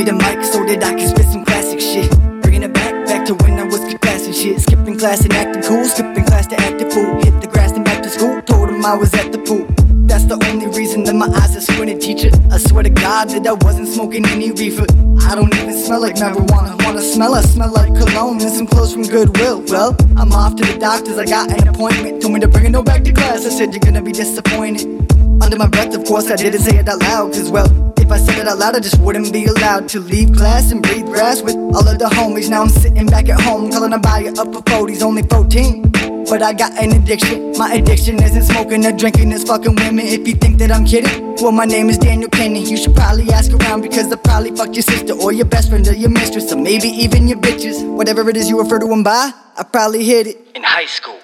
me the mic so that I can spit some classic shit. Bringing it back, back to when I was classing shit. Skipping class and acting cool, skipping class to act a fool. Hit the grass and back to school, told him I was at the pool. That's the only reason that my eyes are squinted, teacher. I swear to God that I wasn't smoking any reefer. I don't even smell like marijuana. Wanna smell? I smell like cologne and some clothes from Goodwill. Well, I'm off to the doctor's. I got an appointment. Told me to bring a no back to class. I said you're gonna be disappointed. Under my breath, of course, I didn't say it out loud, cause well, if I said it out loud, I just wouldn't be allowed to leave class and breathe grass with all of the homies. Now I'm sitting back at home, calling a buyer up for 40s, only 14. But I got an addiction. My addiction isn't smoking or drinking, it's fucking women. If you think that I'm kidding, well, my name is Daniel Kenny. You should probably ask around because I probably fucked your sister or your best friend or your mistress or maybe even your bitches. Whatever it is you refer to them by, I probably hit it. In high school.